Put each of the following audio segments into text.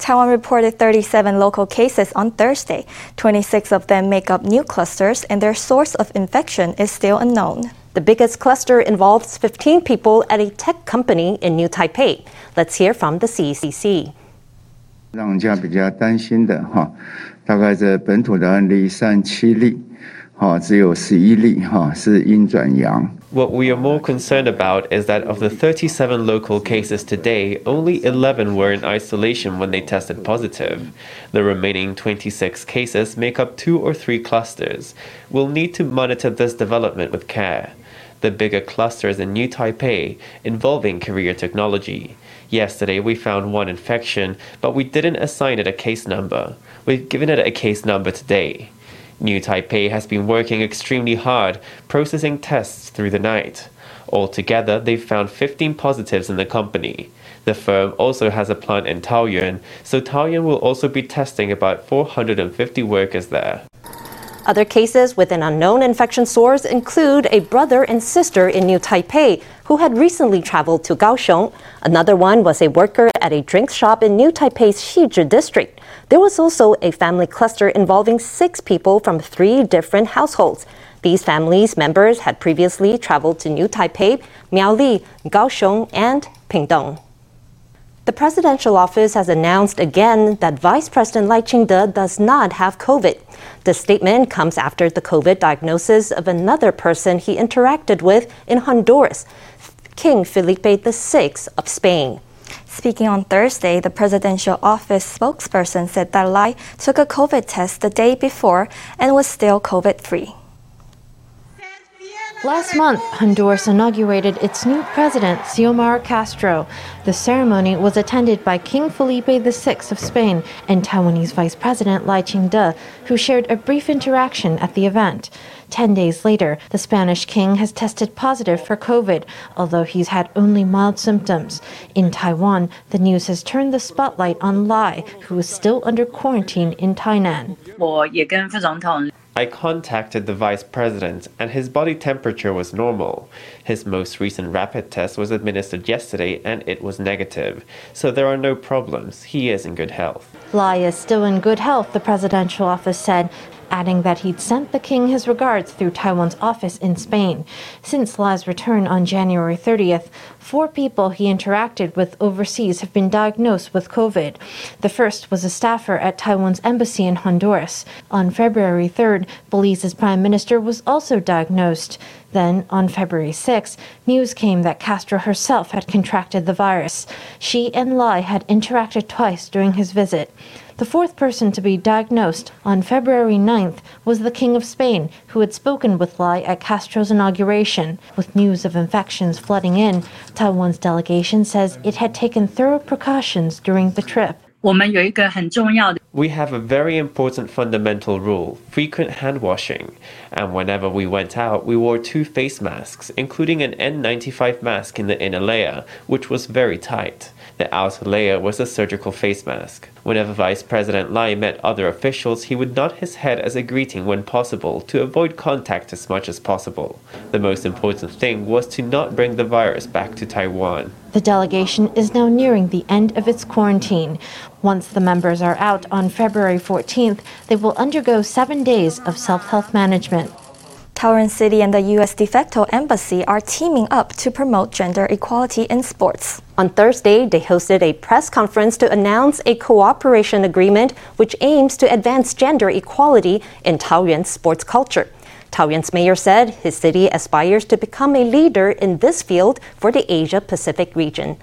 Taiwan reported 37 local cases on Thursday. 26 of them make up new clusters, and their source of infection is still unknown. The biggest cluster involves 15 people at a tech company in New Taipei. Let's hear from the CECC. 让人家比较担心的哈，大概这本土的案例三七例，哈，只有十一例哈是阴转阳。 What we are more concerned about is that of the 37 local cases today, only 11 were in isolation when they tested positive. The remaining 26 cases make up two or three clusters. We'll need to monitor this development with care. The bigger clusters in New Taipei involving career technology. Yesterday, we found one infection, but we didn't assign it a case number. We've given it a case number today. New Taipei has been working extremely hard, processing tests through the night. Altogether, they've found 15 positives in the company. The firm also has a plant in Taoyuan, so Taoyuan will also be testing about 450 workers there. Other cases with an unknown infection source include a brother and sister in New Taipei who had recently traveled to Kaohsiung. Another one was a worker at a drink shop in New Taipei's Xizhi district. There was also a family cluster involving six people from three different households. These families' members had previously traveled to New Taipei, Miaoli, Kaohsiung, and Pingtung. The presidential office has announced again that Vice President Lai Ching-te does not have COVID. The statement comes after the COVID diagnosis of another person he interacted with in Honduras, King Felipe VI of Spain. Speaking on Thursday, the presidential office spokesperson said that Lai took a COVID test the day before and was still COVID free. Last month, Honduras inaugurated its new president, Xiomara Castro. The ceremony was attended by King Felipe VI of Spain and Taiwanese Vice President Lai Ching-te, who shared a brief interaction at the event. Ten days later, the Spanish king has tested positive for COVID, although he's had only mild symptoms. In Taiwan, the news has turned the spotlight on Lai, who is still under quarantine in Tainan. I contacted the vice president, and his body temperature was normal. His most recent rapid test was administered yesterday, and it was negative. So there are no problems. He is in good health. Lai is still in good health, the presidential office said adding that he'd sent the king his regards through Taiwan's office in Spain. Since Lai's return on January 30th, four people he interacted with overseas have been diagnosed with COVID. The first was a staffer at Taiwan's embassy in Honduras. On February 3rd, Belize's prime minister was also diagnosed. Then, on February 6, news came that Castro herself had contracted the virus. She and Lai had interacted twice during his visit. The fourth person to be diagnosed on February 9th was the King of Spain, who had spoken with Lai at Castro's inauguration. With news of infections flooding in, Taiwan's delegation says it had taken thorough precautions during the trip. We have a very important fundamental rule frequent hand washing. And whenever we went out, we wore two face masks, including an N95 mask in the inner layer, which was very tight. The outer layer was a surgical face mask. Whenever Vice President Lai met other officials, he would nod his head as a greeting when possible to avoid contact as much as possible. The most important thing was to not bring the virus back to Taiwan. The delegation is now nearing the end of its quarantine. Once the members are out on February 14th, they will undergo seven days of self health management. Taoyuan City and the U.S. de facto embassy are teaming up to promote gender equality in sports. On Thursday, they hosted a press conference to announce a cooperation agreement which aims to advance gender equality in Taoyuan's sports culture. Taoyuan's mayor said his city aspires to become a leader in this field for the Asia Pacific region.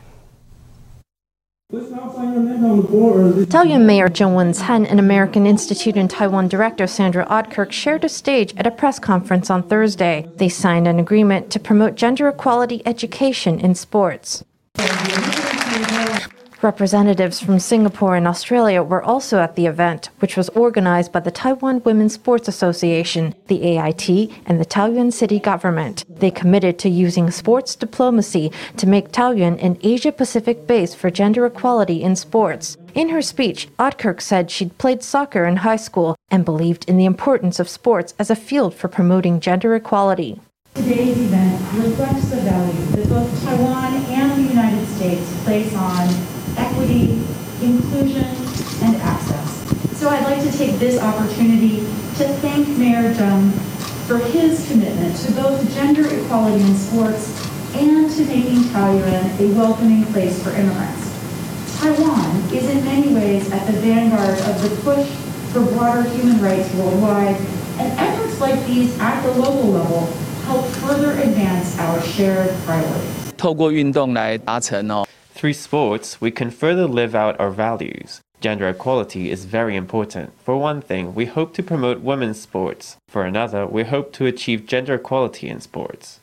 Taoyuan Mayor Zheng Wen-can and American Institute in Taiwan Director Sandra Oudkirk shared a stage at a press conference on Thursday. They signed an agreement to promote gender equality education in sports. Representatives from Singapore and Australia were also at the event, which was organized by the Taiwan Women's Sports Association, the AIT, and the Taoyuan city government. They committed to using sports diplomacy to make Taoyuan an Asia Pacific base for gender equality in sports. In her speech, Oudkirk said she'd played soccer in high school and believed in the importance of sports as a field for promoting gender equality. Today's event reflects the values that both Taiwan and the United States place on equity, inclusion, and access. So I'd like to take this opportunity to thank Mayor Jones for his commitment to both gender equality in sports and to making Taoyuan a welcoming place for immigrants. Taiwan is in many ways at the vanguard of the push for broader human rights worldwide, and efforts like these at the local level help further advance our shared priorities. Through sports, we can further live out our values. Gender equality is very important. For one thing, we hope to promote women's sports. For another, we hope to achieve gender equality in sports.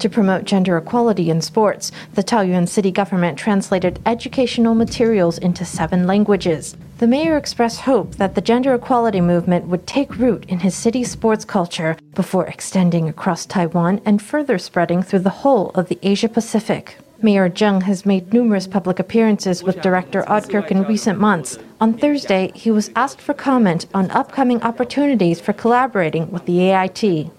To promote gender equality in sports, the Taoyuan city government translated educational materials into seven languages. The mayor expressed hope that the gender equality movement would take root in his city's sports culture before extending across Taiwan and further spreading through the whole of the Asia Pacific. Mayor Jung has made numerous public appearances with director Oudkirk in recent months. On Thursday, he was asked for comment on upcoming opportunities for collaborating with the AIT.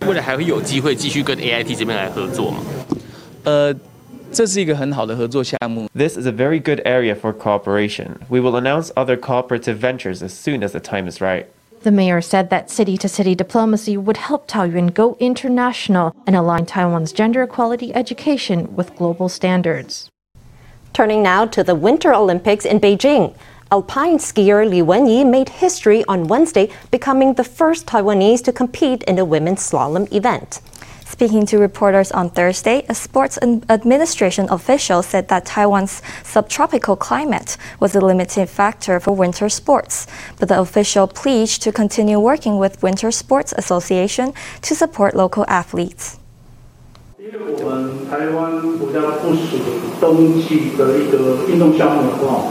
This is a very good area for cooperation. We will announce other cooperative ventures as soon as the time is right. The mayor said that city to city diplomacy would help Taoyuan go international and align Taiwan's gender equality education with global standards. Turning now to the Winter Olympics in Beijing. Alpine skier Li Wenyi made history on Wednesday, becoming the first Taiwanese to compete in a women's slalom event. Speaking to reporters on Thursday, a sports ad- administration official said that Taiwan's subtropical climate was a limiting factor for winter sports. But the official pledged to continue working with Winter Sports Association to support local athletes. 因为我们台湾国家不属冬季的一个运动项目的话，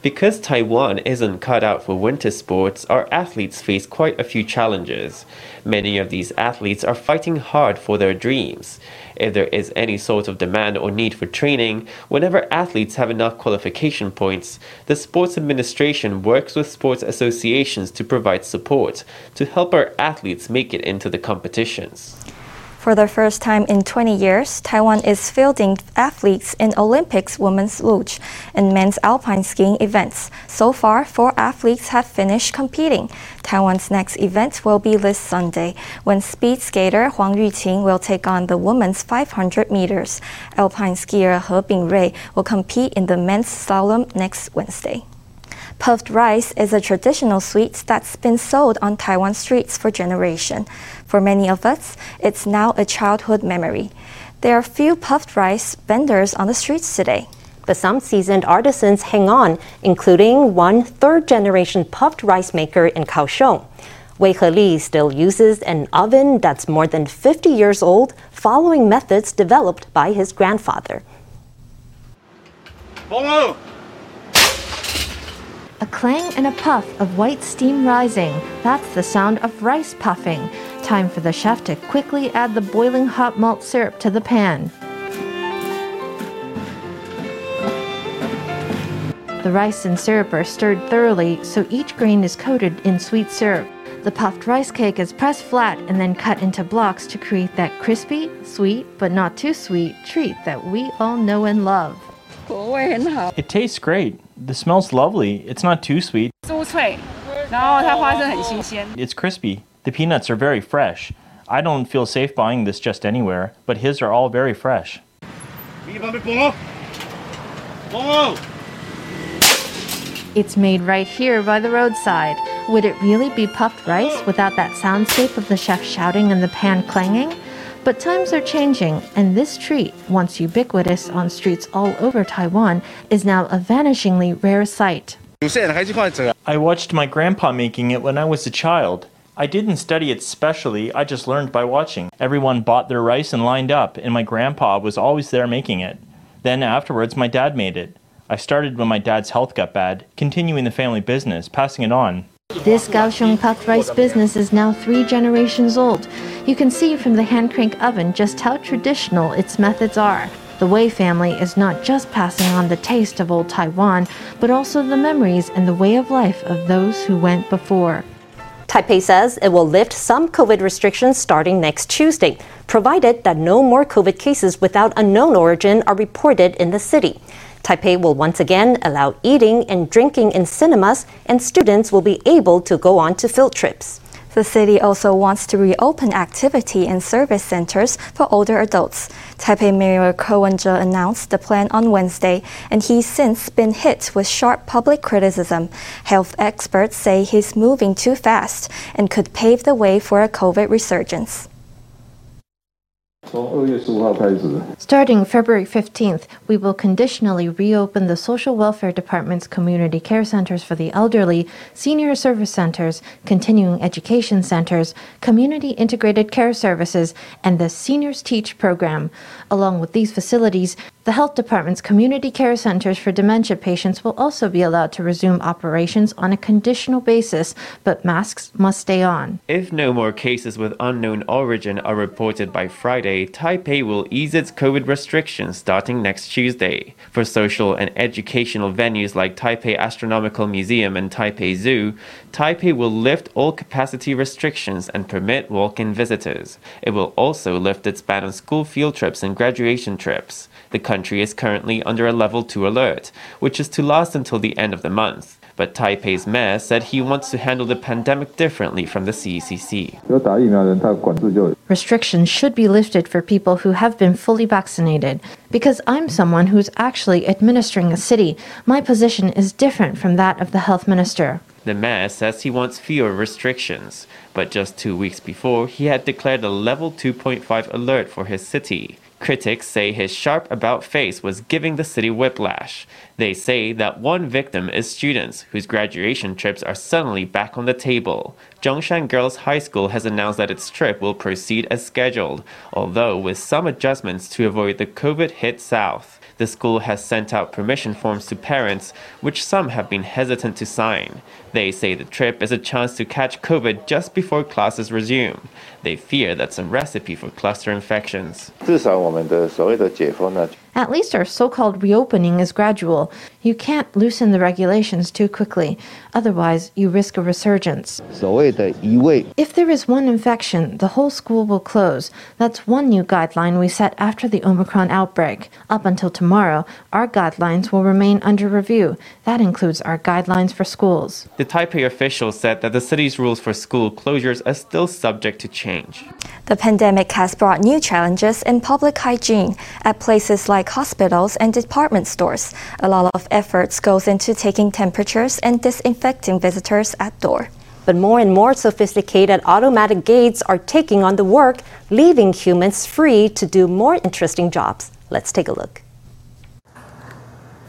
because Taiwan isn't cut out for winter sports, our athletes face quite a few challenges. Many of these athletes are fighting hard for their dreams. If there is any sort of demand or need for training, whenever athletes have enough qualification points, the Sports Administration works with sports associations to provide support to help our athletes make it into the competitions. For the first time in 20 years, Taiwan is fielding athletes in Olympics women's luge and men's alpine skiing events. So far, four athletes have finished competing. Taiwan's next event will be this Sunday, when speed skater Huang Yuting will take on the women's 500 meters. Alpine skier He Bingrui will compete in the men's slalom next Wednesday. Puffed rice is a traditional sweet that's been sold on Taiwan streets for generations. For many of us, it's now a childhood memory. There are few puffed rice vendors on the streets today. But some seasoned artisans hang on, including one third generation puffed rice maker in Kaohsiung. Wei Heli still uses an oven that's more than 50 years old, following methods developed by his grandfather. A clang and a puff of white steam rising. That's the sound of rice puffing. Time for the chef to quickly add the boiling hot malt syrup to the pan. The rice and syrup are stirred thoroughly so each grain is coated in sweet syrup. The puffed rice cake is pressed flat and then cut into blocks to create that crispy, sweet, but not too sweet treat that we all know and love. It tastes great. The smell's lovely. It's not too sweet. 酥脆，然后它花生很新鲜。 It's crispy. The peanuts are very fresh. I don't feel safe buying this just anywhere, but his are all very fresh. It's made right here by the roadside. Would it really be puffed rice without that soundscape of the chef shouting and the pan clanging? But times are changing, and this treat, once ubiquitous on streets all over Taiwan, is now a vanishingly rare sight. I watched my grandpa making it when I was a child. I didn't study it specially, I just learned by watching. Everyone bought their rice and lined up, and my grandpa was always there making it. Then afterwards, my dad made it. I started when my dad's health got bad, continuing the family business, passing it on. This Kaohsiung puffed rice business is now three generations old. You can see from the hand crank oven just how traditional its methods are. The Wei family is not just passing on the taste of old Taiwan, but also the memories and the way of life of those who went before. Taipei says it will lift some COVID restrictions starting next Tuesday, provided that no more COVID cases without unknown origin are reported in the city. Taipei will once again allow eating and drinking in cinemas, and students will be able to go on to field trips. The city also wants to reopen activity and service centers for older adults. Taipei Mayor Ko Wen-je announced the plan on Wednesday, and he's since been hit with sharp public criticism. Health experts say he's moving too fast and could pave the way for a COVID resurgence. Starting February 15th, we will conditionally reopen the Social Welfare Department's community care centers for the elderly, senior service centers, continuing education centers, community integrated care services, and the Seniors Teach program. Along with these facilities, the health department's community care centers for dementia patients will also be allowed to resume operations on a conditional basis, but masks must stay on. If no more cases with unknown origin are reported by Friday, Taipei will ease its COVID restrictions starting next Tuesday. For social and educational venues like Taipei Astronomical Museum and Taipei Zoo, Taipei will lift all capacity restrictions and permit walk in visitors. It will also lift its ban on school field trips and graduation trips. The country is currently under a level 2 alert, which is to last until the end of the month. But Taipei's mayor said he wants to handle the pandemic differently from the CCC. Restrictions should be lifted for people who have been fully vaccinated. Because I'm someone who's actually administering a city, my position is different from that of the health minister. The mayor says he wants fewer restrictions, but just two weeks before, he had declared a level 2.5 alert for his city. Critics say his sharp about face was giving the city whiplash. They say that one victim is students whose graduation trips are suddenly back on the table. Zhongshan Girls High School has announced that its trip will proceed as scheduled, although with some adjustments to avoid the COVID hit south. The school has sent out permission forms to parents, which some have been hesitant to sign. They say the trip is a chance to catch COVID just before classes resume. They fear that's a recipe for cluster infections. At least our so called reopening is gradual. You can't loosen the regulations too quickly, otherwise, you risk a resurgence. If there is one infection, the whole school will close. That's one new guideline we set after the Omicron outbreak. Up until tomorrow, our guidelines will remain under review. That includes our guidelines for schools. The Taipei official said that the city's rules for school closures are still subject to change. The pandemic has brought new challenges in public hygiene at places like hospitals and department stores. A lot of efforts goes into taking temperatures and disinfecting visitors at door. But more and more sophisticated automatic gates are taking on the work, leaving humans free to do more interesting jobs. Let's take a look.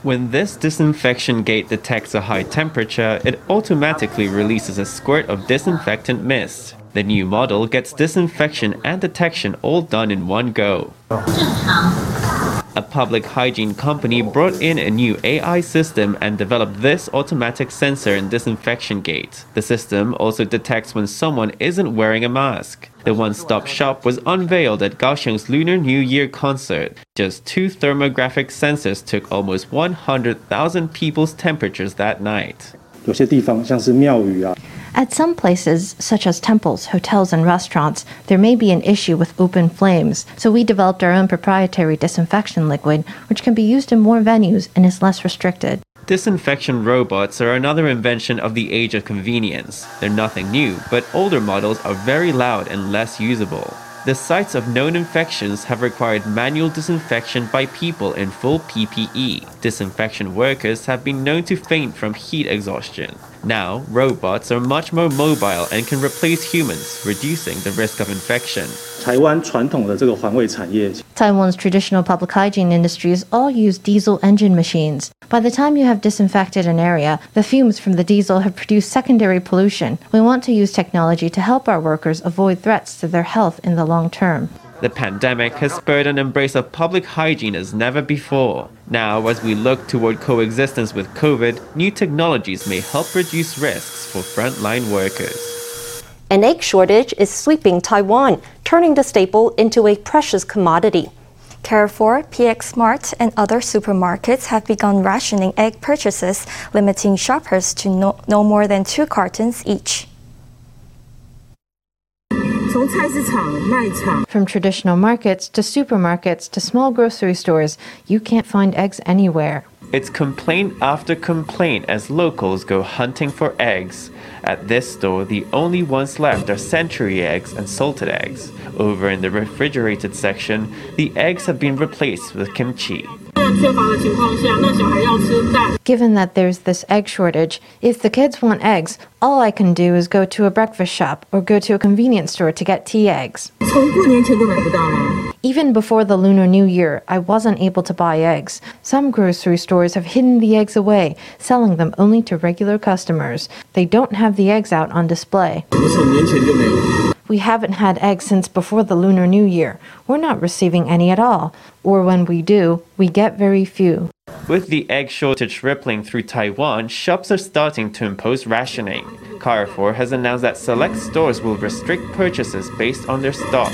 When this disinfection gate detects a high temperature, it automatically releases a squirt of disinfectant mist. The new model gets disinfection and detection all done in one go A public hygiene company brought in a new AI system and developed this automatic sensor and disinfection gate. The system also detects when someone isn't wearing a mask. The one stop shop was unveiled at Kaohsiung's Lunar New Year concert. Just two thermographic sensors took almost 100,000 people's temperatures that night. 有些地方像是庙宇啊， At some places, such as temples, hotels, and restaurants, there may be an issue with open flames, so we developed our own proprietary disinfection liquid, which can be used in more venues and is less restricted. Disinfection robots are another invention of the age of convenience. They're nothing new, but older models are very loud and less usable. The sites of known infections have required manual disinfection by people in full PPE. Disinfection workers have been known to faint from heat exhaustion. Now, robots are much more mobile and can replace humans, reducing the risk of infection. Taiwan's traditional public hygiene industries all use diesel engine machines. By the time you have disinfected an area, the fumes from the diesel have produced secondary pollution. We want to use technology to help our workers avoid threats to their health in the long term. The pandemic has spurred an embrace of public hygiene as never before. Now, as we look toward coexistence with COVID, new technologies may help reduce risks for frontline workers. An egg shortage is sweeping Taiwan, turning the staple into a precious commodity. Carrefour, PX Mart, and other supermarkets have begun rationing egg purchases, limiting shoppers to no, no more than two cartons each. From traditional markets to supermarkets to small grocery stores, you can't find eggs anywhere. It's complaint after complaint as locals go hunting for eggs. At this store, the only ones left are century eggs and salted eggs. Over in the refrigerated section, the eggs have been replaced with kimchi. Given that there's this egg shortage, if the kids want eggs, all I can do is go to a breakfast shop or go to a convenience store to get tea eggs. Even before the Lunar New Year, I wasn't able to buy eggs. Some grocery stores have hidden the eggs away, selling them only to regular customers. They don't have the eggs out on display. We haven't had eggs since before the Lunar New Year. We're not receiving any at all. Or when we do, we get very few. With the egg shortage rippling through Taiwan, shops are starting to impose rationing. Carrefour has announced that select stores will restrict purchases based on their stock.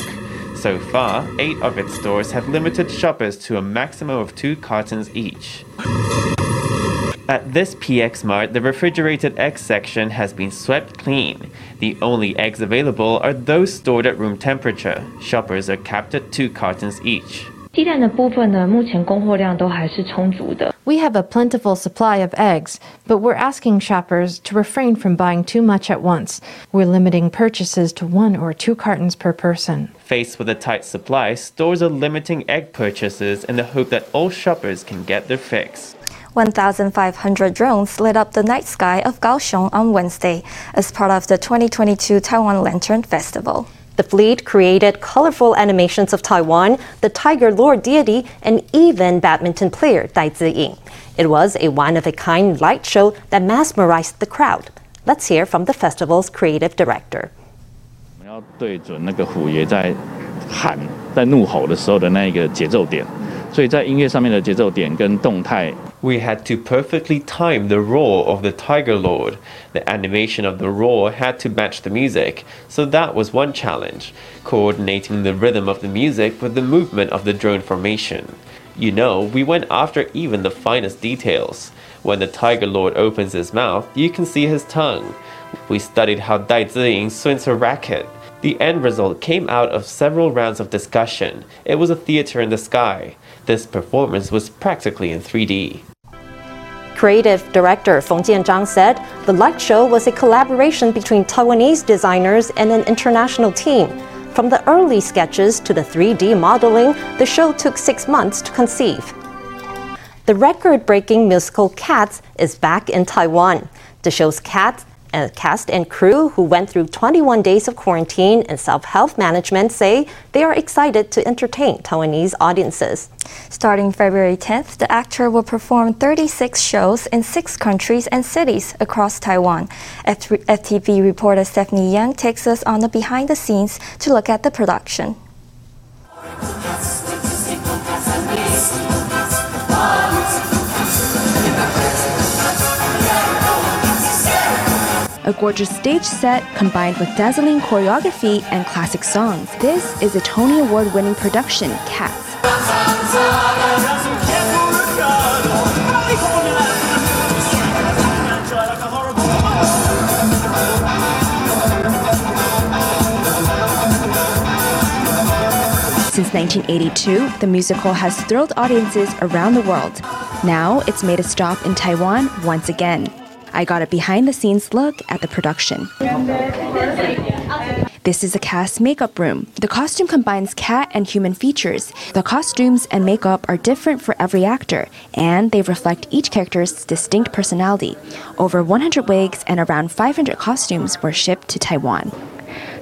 So far, eight of its stores have limited shoppers to a maximum of two cartons each. At this PX Mart, the refrigerated eggs section has been swept clean. The only eggs available are those stored at room temperature. Shoppers are capped at two cartons each. We have a plentiful supply of eggs, but we're asking shoppers to refrain from buying too much at once. We're limiting purchases to one or two cartons per person. Faced with a tight supply, stores are limiting egg purchases in the hope that all shoppers can get their fix. 1,500 drones lit up the night sky of Kaohsiung on Wednesday as part of the 2022 Taiwan Lantern Festival. The fleet created colorful animations of Taiwan, the Tiger Lord deity, and even badminton player Dai Ziying. It was a one of a kind light show that mesmerized the crowd. Let's hear from the festival's creative director. 我们要对准那个虎爷在喊、在怒吼的时候的那个节奏点， 所以在音乐上面的节奏点跟动态 We had to perfectly time the roar of the Tiger Lord. The animation of the roar had to match the music, so that was one challenge, coordinating the rhythm of the music with the movement of the drone formation. You know, we went after even the finest details. When the Tiger Lord opens his mouth, you can see his tongue. We studied how Dai Ziying swings her racket. The end result came out of several rounds of discussion. It was a theater in the sky. This performance was practically in 3D. Creative director Feng Jianzhang said the light show was a collaboration between Taiwanese designers and an international team. From the early sketches to the 3D modeling, the show took six months to conceive. The record breaking musical Cats is back in Taiwan. The show's cats and cast and crew who went through 21 days of quarantine and self-health management say they are excited to entertain Taiwanese audiences. Starting February 10th, the actor will perform 36 shows in six countries and cities across Taiwan. FTV reporter Stephanie Young takes us on the behind the scenes to look at the production. A gorgeous stage set combined with dazzling choreography and classic songs. This is a Tony Award winning production, Cats. Since 1982, the musical has thrilled audiences around the world. Now it's made a stop in Taiwan once again. I got a behind the scenes look at the production. This is a cast makeup room. The costume combines cat and human features. The costumes and makeup are different for every actor, and they reflect each character's distinct personality. Over 100 wigs and around 500 costumes were shipped to Taiwan.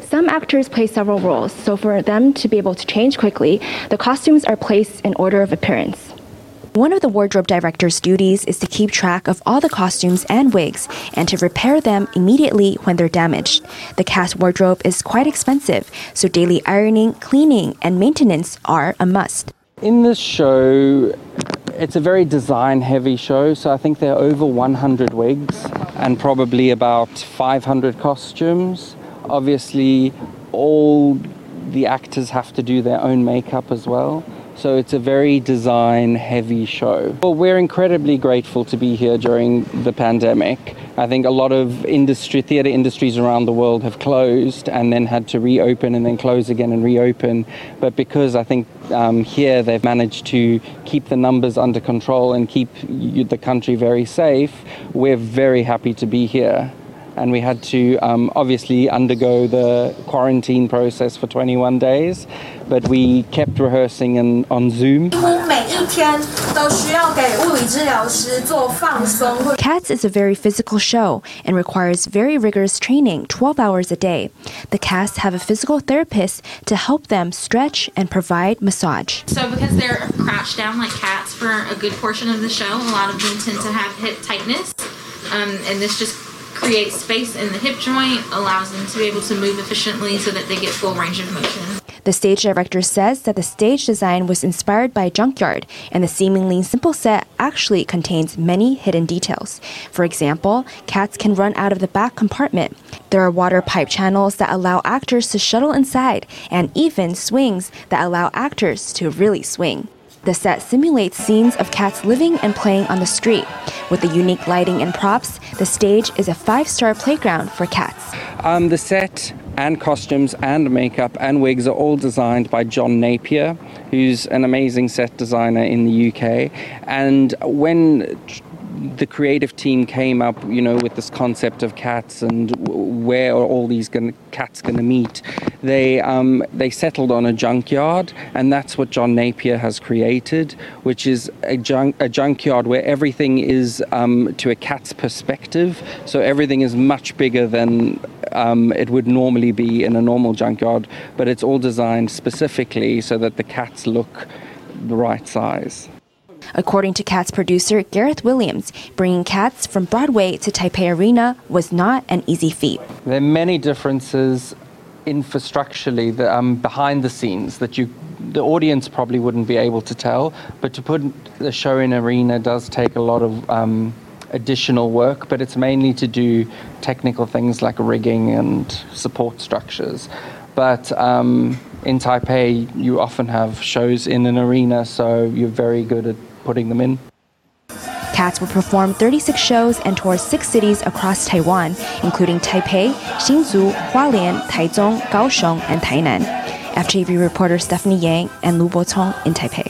Some actors play several roles, so for them to be able to change quickly, the costumes are placed in order of appearance. One of the wardrobe director's duties is to keep track of all the costumes and wigs and to repair them immediately when they're damaged. The cast wardrobe is quite expensive, so daily ironing, cleaning, and maintenance are a must. In this show, it's a very design heavy show, so I think there are over 100 wigs and probably about 500 costumes. Obviously, all the actors have to do their own makeup as well. So it's a very design heavy show. Well, we're incredibly grateful to be here during the pandemic. I think a lot of industry, theatre industries around the world have closed and then had to reopen and then close again and reopen. But because I think um, here they've managed to keep the numbers under control and keep the country very safe, we're very happy to be here and we had to um, obviously undergo the quarantine process for 21 days, but we kept rehearsing in, on Zoom. Cats is a very physical show and requires very rigorous training 12 hours a day. The cast have a physical therapist to help them stretch and provide massage. So, because they're crouched down like cats for a good portion of the show, a lot of them tend to have hip tightness, um, and this just creates space in the hip joint, allows them to be able to move efficiently so that they get full range of motion. The stage director says that the stage design was inspired by junkyard, and the seemingly simple set actually contains many hidden details. For example, cats can run out of the back compartment. There are water pipe channels that allow actors to shuttle inside, and even swings that allow actors to really swing. The set simulates scenes of cats living and playing on the street. With the unique lighting and props, the stage is a five star playground for cats. Um, the set and costumes and makeup and wigs are all designed by John Napier, who's an amazing set designer in the UK. And when the creative team came up, you know, with this concept of cats and where are all these gonna, cats going to meet. They um, they settled on a junkyard, and that's what John Napier has created, which is a junk a junkyard where everything is um, to a cat's perspective. So everything is much bigger than um, it would normally be in a normal junkyard, but it's all designed specifically so that the cats look the right size. According to Cats producer Gareth Williams, bringing Cats from Broadway to Taipei Arena was not an easy feat. There are many differences infrastructurally the, um, behind the scenes that you the audience probably wouldn't be able to tell but to put the show in arena does take a lot of um, additional work but it's mainly to do technical things like rigging and support structures but um, in taipei you often have shows in an arena so you're very good at putting them in Cats will perform 36 shows and tour six cities across Taiwan, including Taipei, Hsinchu, Hualien, Taichung, Kaohsiung, and Tainan. FTV reporter Stephanie Yang and Lu Bocong in Taipei.